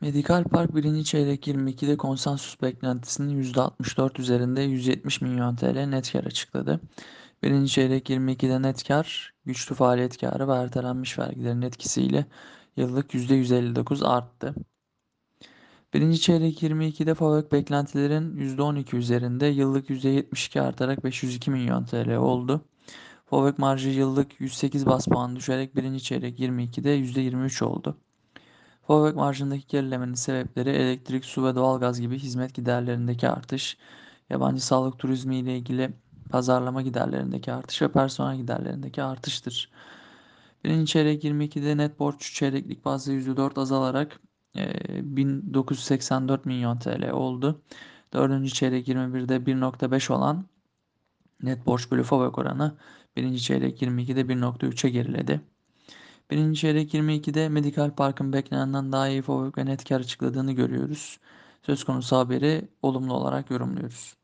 Medikal Park 1. çeyrek 22'de konsensus beklentisinin %64 üzerinde 170 milyon TL net kar açıkladı. 1. çeyrek 22'de net kar, güçlü faaliyet karı ve ertelenmiş vergilerin etkisiyle yıllık %159 arttı. 1. çeyrek 22'de FAVÖK beklentilerin %12 üzerinde yıllık %72 artarak 502 milyon TL oldu. FAVÖK marjı yıllık 108 bas puan düşerek 1. çeyrek 22'de %23 oldu. Fallback marjındaki gerilemenin sebepleri elektrik, su ve doğalgaz gibi hizmet giderlerindeki artış, yabancı sağlık turizmi ile ilgili pazarlama giderlerindeki artış ve personel giderlerindeki artıştır. Birinci çeyrek 22'de net borç çeyreklik bazda %4 azalarak e, 1984 milyon TL oldu. Dördüncü çeyrek 21'de 1.5 olan net borç bölü FOVÖK oranı birinci çeyrek 22'de 1.3'e geriledi. Birinci çeyrek 22'de Medikal Park'ın beklenenden daha iyi fabrik ve net kar açıkladığını görüyoruz. Söz konusu haberi olumlu olarak yorumluyoruz.